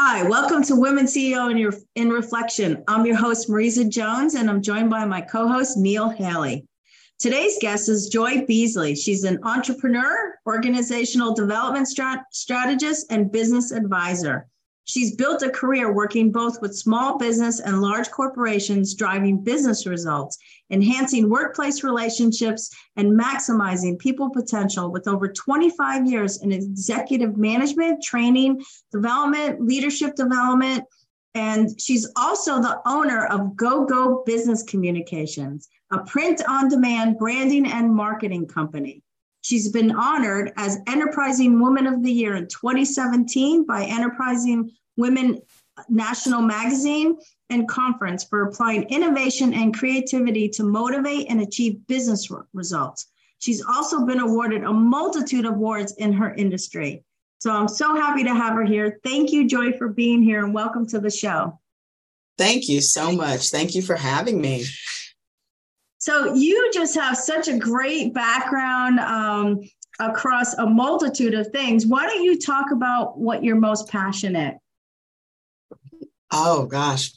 Hi, welcome to Women CEO in your in Reflection. I'm your host Marisa Jones, and I'm joined by my co-host Neil Haley. Today's guest is Joi Beasley. She's an entrepreneur, organizational development strat- strategist, and business advisor. She's built a career working both with small business and large corporations, driving business results, enhancing workplace relationships, and maximizing people potential with over 25 years in executive management, training, development, leadership development. And she's also the owner of GOGO Business Communications, a print on demand branding and marketing company. She's been honored as Enterprising Woman of the Year in 2017 by Enterprising Women National Magazine and Conference for applying innovation and creativity to motivate and achieve business results. She's also been awarded a multitude of awards in her industry. So I'm so happy to have her here. Thank you, Joi, for being here and welcome to the show. Thank you so much. Thank you for having me. So you just have such a great background um, across a multitude of things. Why don't you talk about what you're most passionate? Oh gosh,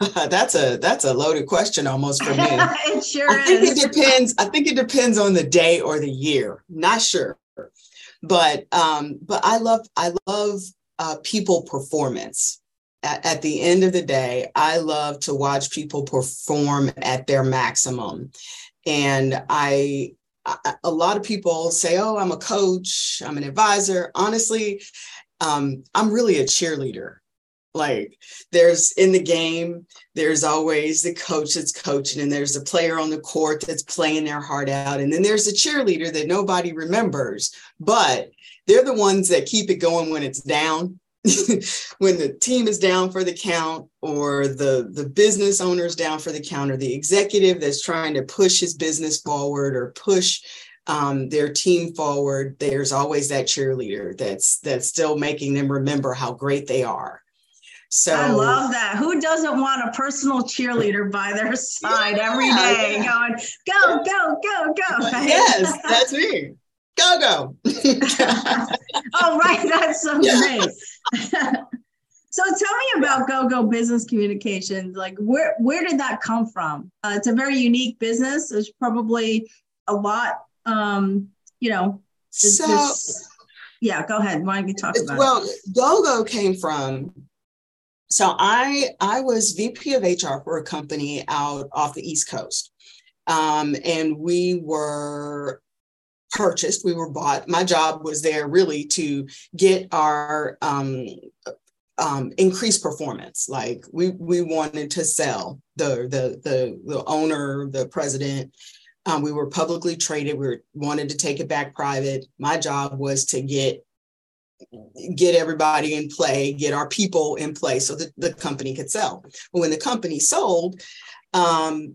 that's a that's a loaded question almost for me. it sure I think is. it depends. I think it depends on the day or the year. Not sure, but um, but I love I love uh, people performance at, the end of the day, I love to watch people perform at their maximum. And I, a lot of people say, oh, I'm a coach, I'm an advisor. Honestly, um, I'm really a cheerleader. Like there's in the game, there's always the coach that's coaching, and there's the player on the court that's playing their heart out. And then there's the cheerleader that nobody remembers, but they're the ones that keep it going when it's down when the team is down for the count or the the business owner is down for the count or the executive that's trying to push his business forward or push um, their team forward there's always that cheerleader that's that's still making them remember how great they are so I love that. Who doesn't want a personal cheerleader by their side yeah, every day yeah. going, go, go, go, go. Yes, that's me go go. oh, right. That's so yeah. great. so tell me about GOGO Business Communications. Like, where where did that come from? Uh, it's a very unique business. There's probably a lot. Um, you know. So. Yeah, go ahead. Why don't you talk about well, it? Well, GoGo came from so I I was VP of HR for a company out off the East Coast. Um, and we were purchased, we were bought. My job was there really to get our um, um, increased performance. Like we we wanted to sell the the the the owner, the president. Um, we were publicly traded. We were, wanted to take it back private. My job was to get get everybody in play, get our people in place so that the company could sell. But when the company sold, um,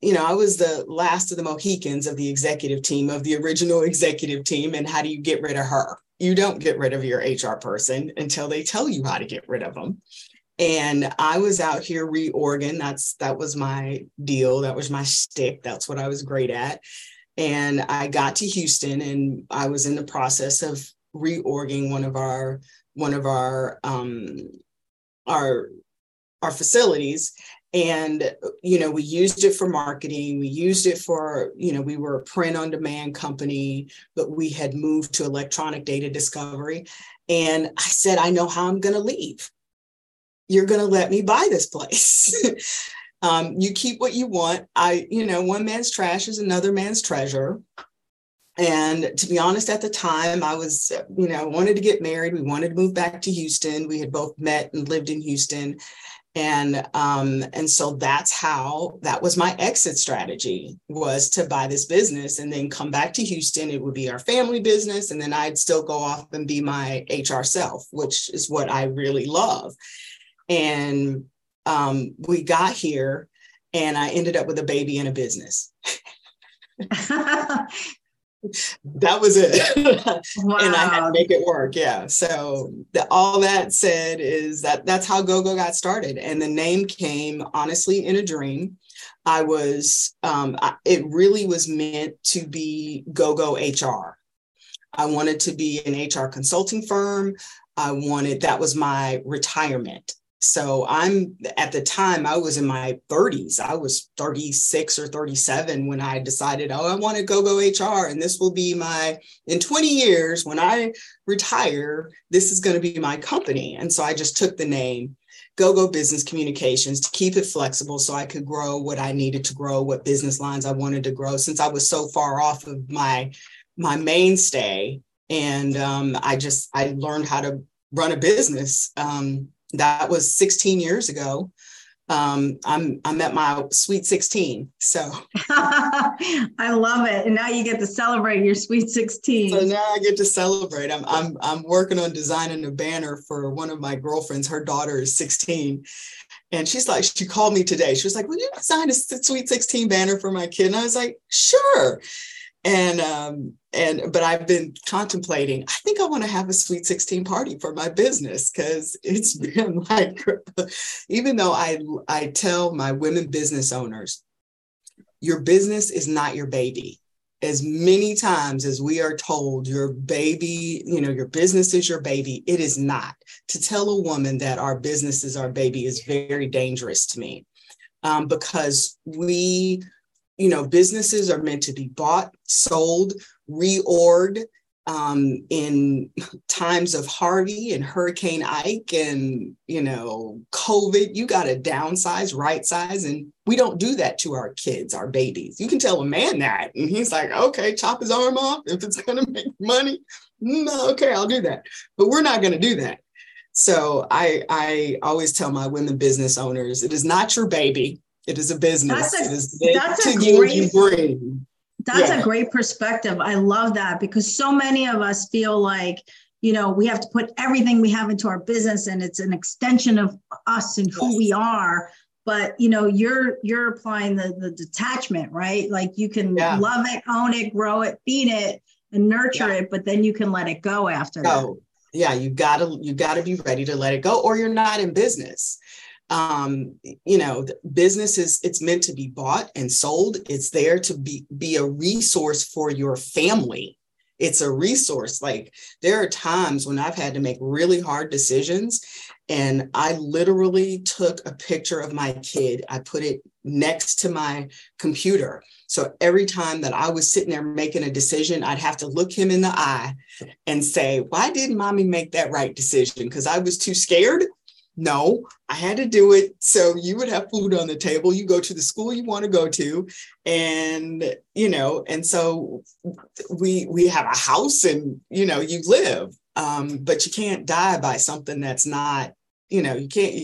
you know, I was the last of the Mohicans of the executive team, of the original executive team. And how do you get rid of her? You don't get rid of your HR person until they tell you how to get rid of them. And I was out here reorgan. That's that was my deal. That was my stick. That's what I was great at. And I got to Houston and I was in the process of reorging one of our one of our um our our facilities and you know we used it for marketing we used it for you know we were a print on demand company but we had moved to electronic data discovery. And i said i know how i'm going to leave. You're going to let me buy this place. Um, you keep what you want. I you know one man's trash is another man's treasure. And to be honest at the time i was you know wanted to get married. We wanted to move back to houston. We had both met and lived in houston and um, and so that's how that was my exit strategy was to buy this business and then come back to houston it would be our family business and then i'd still go off and be my hr self which is what i really love and um, we got here and I ended up with a baby and a business. that was it. Wow. and i had to make it work yeah. So the, all that said is that that's how gogo got started. And the name came honestly in a dream. I was um, I, it really was meant to be gogo hr i wanted to be an hr consulting firm. I wanted that was my retirement so I'm at the time I was in my 30s. I was 36 or 37 when I decided, oh, I want to go go HR and this will be my in 20 years when I retire, this is going to be my company. And so I just took the name GoGo Business Communications to keep it flexible so I could grow what I needed to grow, what business lines I wanted to grow since I was so far off of my my mainstay and um, I just I learned how to run a business um, that was 16 years ago. Um, I'm I'm at my sweet 16. So I love it. And now you get to celebrate your sweet 16. So now I get to celebrate. I'm I'm I'm working on designing a banner for one of my girlfriends. Her daughter is 16. And she's like, she called me today. She was like, Will you design a sweet 16 banner for my kid? And I was like, sure and um and but i've been contemplating i think i want to have a sweet 16 party for my business because it's been like even though i i tell my women business owners your business is not your baby. As many times as we are told your baby you know your business is your baby it is not. To tell a woman that our business is our baby is very dangerous to me. Um, because we you know, businesses are meant to be bought, sold, reorged. Um, in times of Harvey and Hurricane Ike and you know COVID, you got to downsize, right size, and we don't do that to our kids, our babies. You can tell a man that, and he's like, "Okay, chop his arm off if it's going to make money." No, okay, I'll do that, but we're not going to do that. So I I always tell my women business owners, it is not your baby. It is a business. That's a, it is that's a great, bring. That's yeah. a great perspective. I love that because so many of us feel like, you know, we have to put everything we have into our business and it's an extension of us and who yes. we are. But you know, you're you're applying the the detachment, right? Like you can yeah. love it, own it, grow it, feed it, and nurture yeah. it, but then you can let it go after that. Oh, yeah, you gotta you gotta be ready to let it go, or you're not in business um, you know, business is it's meant to be bought and sold. It's there to be be a resource for your family. It's a resource. Like there are times when I've had to make really hard decisions, and I literally took a picture of my kid. I put it next to my computer. So every time that I was sitting there making a decision, I'd have to look him in the eye and say, Why didn't mommy make that right decision? Because I was too scared no, I had to do it. So you would have food on the table. You go to the school you want to go to. And, you know, and so we we have a house and, you know, you live. Um, but you can't die by something that's not, you know, you can't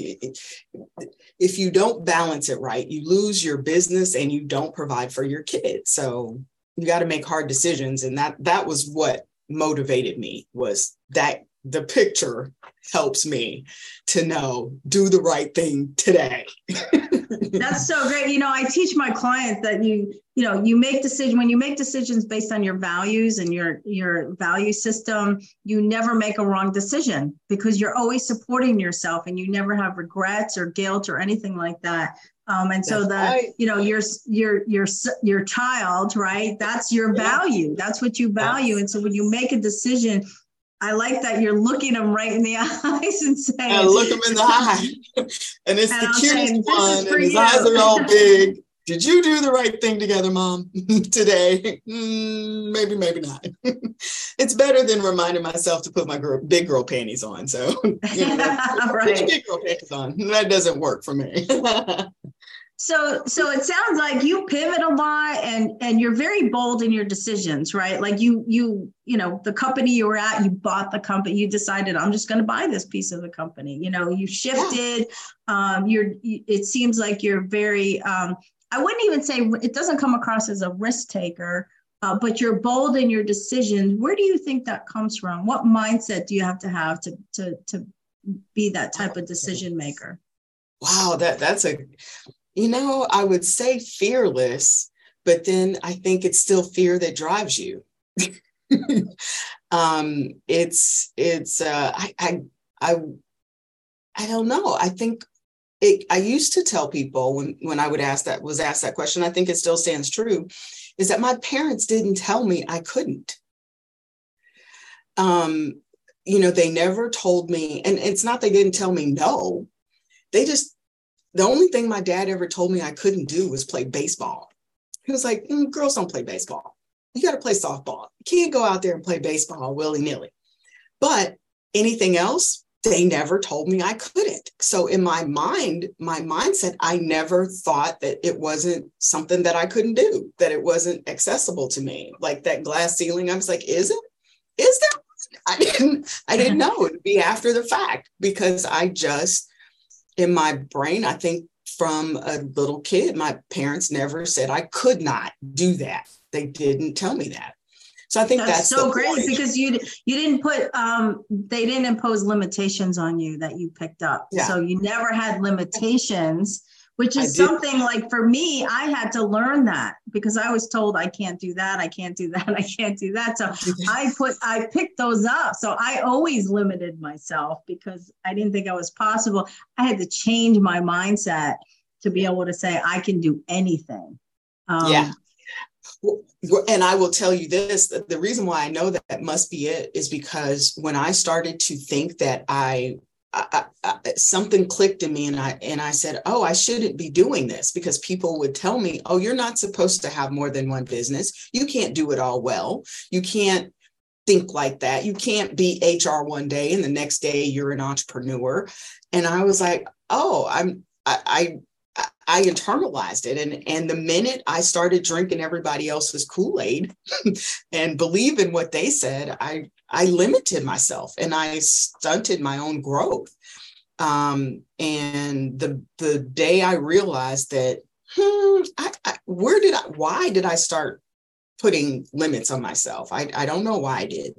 if you don't balance it right, you lose your business and you don't provide for your kids. So you got to make hard decisions. And that that was what motivated me was that the picture helps me to know do the right thing today. That's so great. You know i teach my clients that you you know you make decision when you make decisions based on your values and your your value system you never make a wrong decision because you're always supporting yourself and you never have regrets or guilt or anything like that. Um, and so that you know your your your your child right? That's your value. That's what you value. And so when you make a decision I like that you're looking them right in the eyes and saying, I look them in the eye. and it's and the I'm cutest saying, one. And his you. eyes are all big. Did you do the right thing together, mom, today? Mm, maybe, maybe not. it's better than reminding myself to put my girl, big girl panties on. So, you know, right. put your big girl panties on. That doesn't work for me. So so it sounds like you pivot a lot and and you're very bold in your decisions, right? Like you you you know the company you were at, you bought the company, you decided I'm just going to buy this piece of the company. You know, you shifted. Um, you're. It seems like you're very. Um, I wouldn't even say it doesn't come across as a risk taker, uh, but you're bold in your decisions. Where do you think that comes from? What mindset do you have to have to to to be that type of decision maker? Wow, that that's a you know, I would say fearless, but then I think it's still fear that drives you. um, it's it's uh, I I I I don't know. I think it, I used to tell people when when I would ask that was asked that question. I think it still stands true, is that my parents didn't tell me I couldn't. Um, you know, they never told me, and it's not they didn't tell me no. They just the only thing my dad ever told me I couldn't do was play baseball. He was like, mm, girls don't play baseball. You got to play softball. You can't go out there and play baseball willy nilly. But anything else, they never told me I couldn't. So in my mind, my mindset, I never thought that it wasn't something that I couldn't do, that it wasn't accessible to me. Like that glass ceiling, I was like, is it? Is there? I didn't, I didn't know. It'd be after the fact because I just in my brain, I think from a little kid, my parents never said I could not do that. They didn't tell me that. So I think that's, that's so great point. because you you didn't put um they didn't impose limitations on you that you picked up. Yeah. So you never had limitations which is something like for me, I had to learn that because I was told I can't do that, I can't do that, I can't do that. So I put, I picked those up. So I always limited myself because I didn't think I was possible. I had to change my mindset to be able to say I can do anything. Um, yeah. And I will tell you this the reason why I know that, that must be it is because when I started to think that I I, I, something clicked in me and I and I said, "Oh, I shouldn't be doing this" because people would tell me, "Oh, you're not supposed to have more than one business. You can't do it all well. You can't think like that. You can't be HR one day and the next day you're an entrepreneur." And I was like, "Oh, I'm I, I internalized it. And, and the minute I started drinking everybody else's Kool-Aid and believe in what they said, I I limited myself and I stunted my own growth. Um, and the the day I realized that, hmm, I, I, where did I? Why did I start putting limits on myself? I I don't know why I did.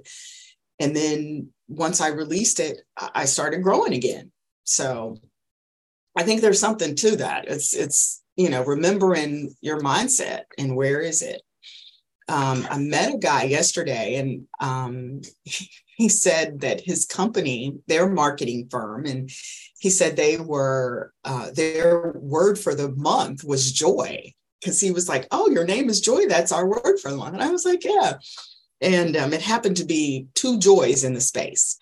And then once I released it, I started growing again. So I think there's something to that. It's it's you know remembering your mindset and where is it um, I met a guy yesterday, and um, he said that his company, their marketing firm, and he said they were uh, their word for the month was joy because he was like, "Oh, your name is Joi. That's our word for the month." And I was like, "Yeah." And um, it happened to be two joys in the space.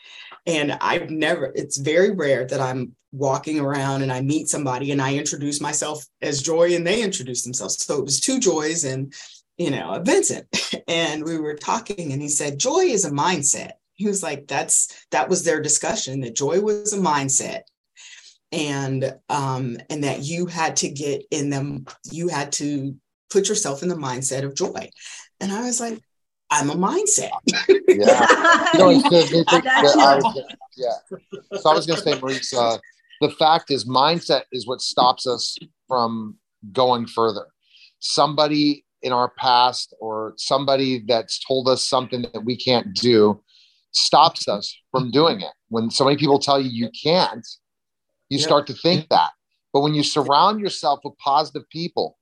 And I've never, it's very rare that I'm walking around and I meet somebody and I introduce myself as Joi and they introduce themselves. So it was two joys. And you know, Vincent. And we were talking and he said, joy is a mindset. He was like, that's that was their discussion that joy was a mindset. And um, and that you had to get in them, you had to put yourself in the mindset of joy. And I was like, I'm a mindset. yeah. No, yeah. So I was going to say, Marisa, uh, the fact is, mindset is what stops us from going further. Somebody in our past or somebody that's told us something that we can't do stops us from doing it. When so many people tell you you can't, you start to think that. But when you surround yourself with positive people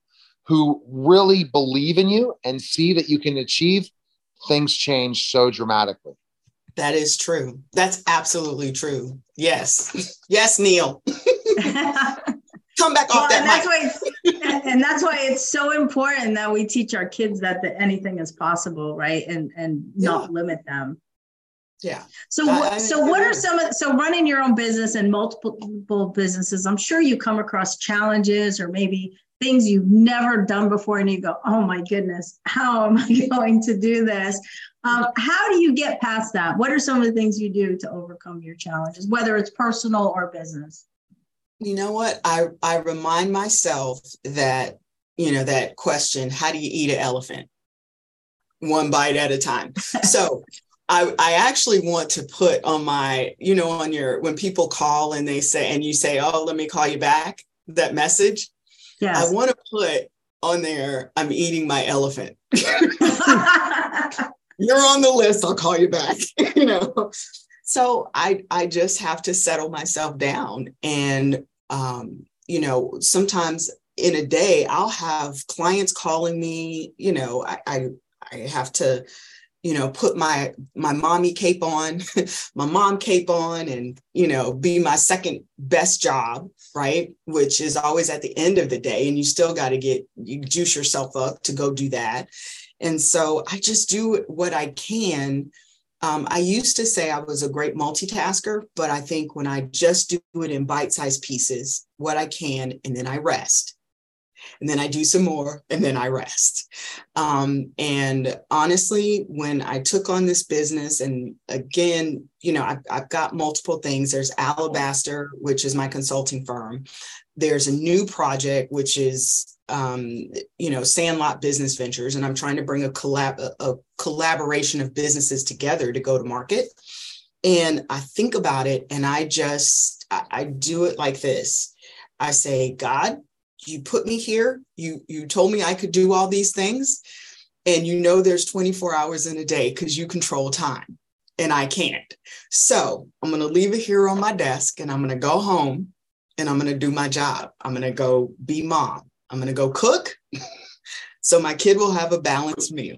who really believe in you and see that you can achieve, things change so dramatically. That is true. That's absolutely true. Yes. Yes, Neil. come back well, off that and that's why and that's why it's so important that we teach our kids that the, anything is possible right and and yeah. not limit them yeah so I, so what are some of so running your own business and multiple businesses i'm sure you come across challenges or maybe things you've never done before and you go oh my goodness how am i going to do this? Um, how do you get past that? What are some of the things you do to overcome your challenges whether it's personal or business? You know what? I i remind myself that you know that question how do you eat an elephant? One bite at a time. So I, I actually want to put on my, you know, on your when people call and they say, and you say, Oh, let me call you back, that message. Yes. I want to put on there, I'm eating my elephant. You're on the list, I'll call you back. you know. So I I just have to settle myself down and um, you know, sometimes in a day, I'll have clients calling me, you know, I, I, I have to, you know, put my my mommy cape on, my mom cape on, and you know, be my second best job, right? Which is always at the end of the day, and you still got to get you juice yourself up to go do that. And so I just do what I can um, I used to say I was a great multitasker, but I think when I just do it in bite sized pieces, what I can, and then I rest. And then I do some more, and then I rest. Um, and honestly, when I took on this business, and again, you know, I've, I've got multiple things. There's Alabaster, which is my consulting firm. There's a new project, which is um, you know, Sandlot Business Ventures, and I'm trying to bring a collab a, collaboration of businesses together to go to market. And I think about it, and I just I, I do it like this. I say, God, you put me here. You you told me I could do all these things, and you know there's 24 hours in a day because you control time, and I can't. So I'm going to leave it here on my desk, and I'm going to go home, and I'm going to do my job. I'm going to go be mom. I'm going to go cook so my kid will have a balanced meal.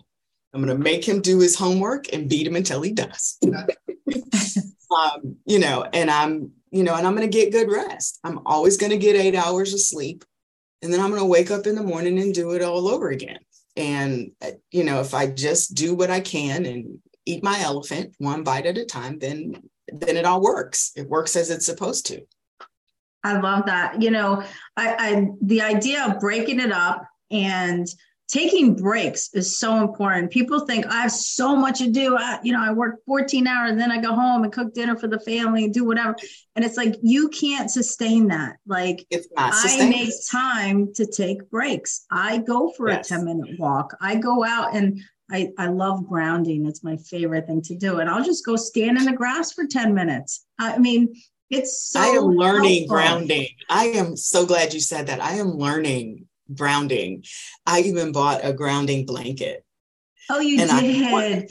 I'm going to make him do his homework and beat him until he does. um, you know, and I'm, you know, and I'm going to get good rest. I'm always going to get eight hours of sleep. And then I'm going to wake up in the morning and do it all over again. And, uh, you know, if I just do what I can and eat my elephant one bite at a time, then then it all works. It works as it's supposed to. I love that. You know, I, I the idea of breaking it up and taking breaks is so important. People think I have so much to do. I, you know, I work 14 hours, then I go home and cook dinner for the family and do whatever. And it's like you can't sustain that. Like I make time to take breaks. I go for yes. a 10 minute walk. I go out and I, I love grounding. It's my favorite thing to do. And I'll just go stand in the grass for 10 minutes. I mean, it's so I am learning helpful. grounding. I am so glad you said that. I am learning grounding. I even bought a grounding blanket. Oh, you and did. I,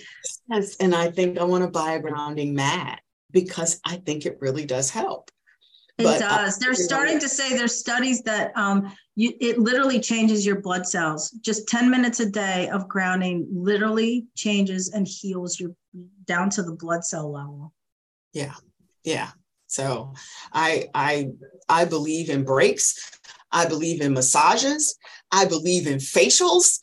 yes, and I think I want to buy a grounding mat because I think it really does help. It but, uh, does. Uh, They're starting know, to say there's studies that um, you, it literally changes your blood cells. Just 10 minutes a day of grounding literally changes and heals your down to the blood cell level. Yeah. Yeah. So I I I believe in breaks. I believe in massages. I believe in facials.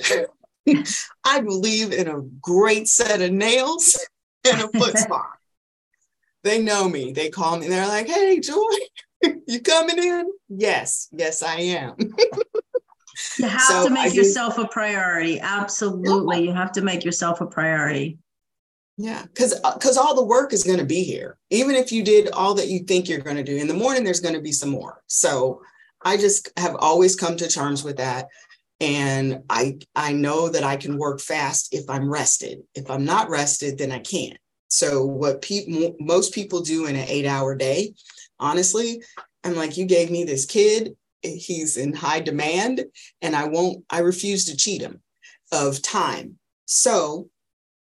I believe in a great set of nails and a foot spa. they know me. They call me. They're like, "Hey, Joi, you coming in?" Yes, yes, I am. you have so to make I yourself a priority. Absolutely, yeah. you have to make yourself a priority. Yeah, because because uh, all the work is going to be here. Even if you did all that you think you're going to do in the morning, there's going to be some more. So I just have always come to terms with that, and I I know that I can work fast if I'm rested. If I'm not rested, then I can't. So what people most people do in an eight hour day, honestly, I'm like, you gave me this kid. He's in high demand, and I won't. I refuse to cheat him of time. So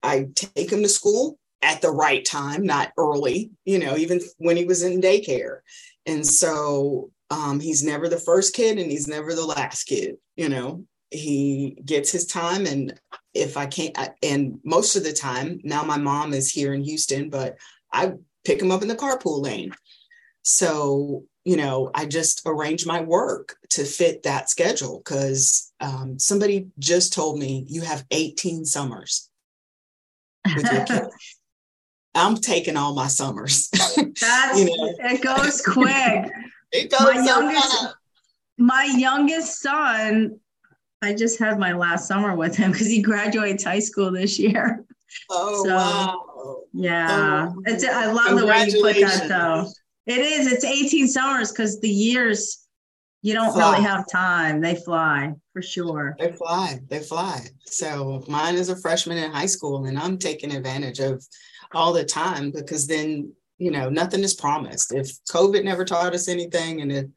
I take him to school at the right time, not early, you know, even when he was in daycare. And so um, he's never the first kid and he's never the last kid, you know, he gets his time. And if I can't, and most of the time, now my mom is here in Houston, but I pick him up in the carpool lane. So, you know, I just arrange my work to fit that schedule because um, somebody just told me you have 18 summers with your kids. I'm taking all my summers. That's you know? it goes quick. it goes my youngest, my youngest son, I just had my last summer with him because he graduates high school this year. Oh so, wow. Yeah. Oh, it's I love the way you put that though. It is, it's 18 summers because the years you don't fly. really have time. They fly for sure. They fly. They fly. So mine is a freshman in high school, and I'm taking advantage of all the time because then you know nothing is promised. If COVID never taught us anything, and it,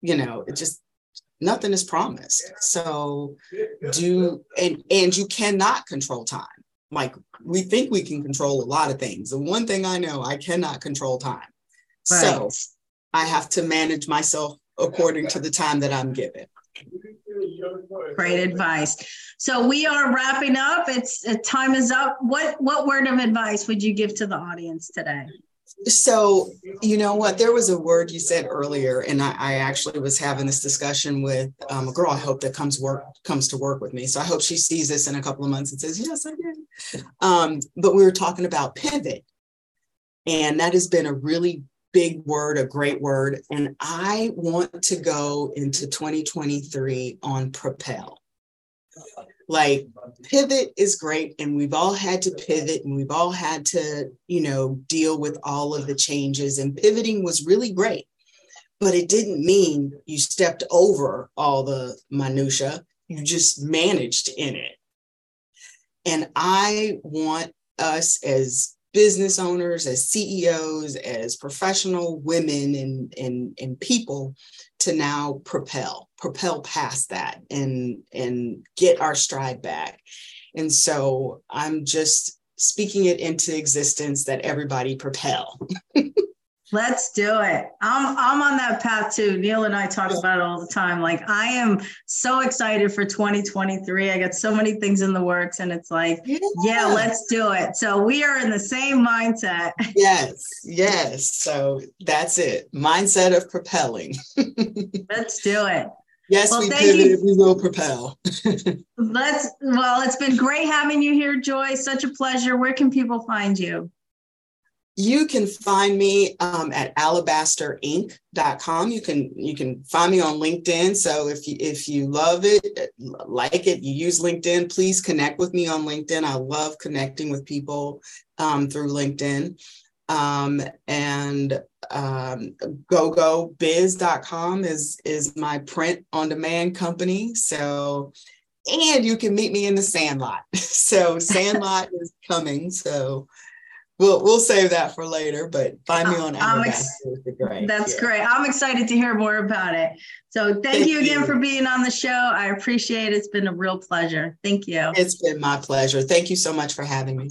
you know, it just nothing is promised. So do and and you cannot control time. Like we think we can control a lot of things. The one thing I know, I cannot control time. Right. So I have to manage myself according to the time that I'm given. Great advice. So we are wrapping up. It's uh, time is up. What what word of advice would you give to the audience today? So, you know what? There was a word you said earlier, and I, I actually was having this discussion with um, a girl. I hope that comes work comes to work with me. So I hope she sees this in a couple of months and says, "Yes, I did." Um, but we were talking about pivot, and that has been a really big word, a great word. And I want to go into 2023 on propel. Like pivot is great, and we've all had to pivot and we've all had to, you know, deal with all of the changes. And pivoting was really great, but it didn't mean you stepped over all the minutia. You just managed in it. And I want us as business owners, as CEOs, as professional women and, and, and people to now propel, propel past that and, and get our stride back. And so I'm just speaking it into existence that everybody propel. Let's do it. I'm I'm on that path too. Neil and I talk about it all the time. Like I am so excited for 2023. I got so many things in the works, and it's like, yeah, yeah let's do it. So we are in the same mindset. Yes, yes. So that's it. Mindset of propelling. let's do it. Yes, well, we pivot, we will propel. let's well, it's been great having you here, Joi. Such a pleasure. Where can people find you? you can find me um, at alabasterinc.com you can you can find me on linkedin so if you if you love it like it you use linkedin please connect with me on linkedin i love connecting with people um, through linkedin um, and um, gogobiz.com is is my print on demand company so and you can meet me in the sandlot so sandlot is coming so we'll we'll save that for later. But find me on Amazon. Ex- great. That's yeah. great. I'm excited to hear more about it. So thank, thank you again you. for being on the show. I appreciate it. It's been a real pleasure. Thank you. It's been my pleasure. Thank you so much for having me.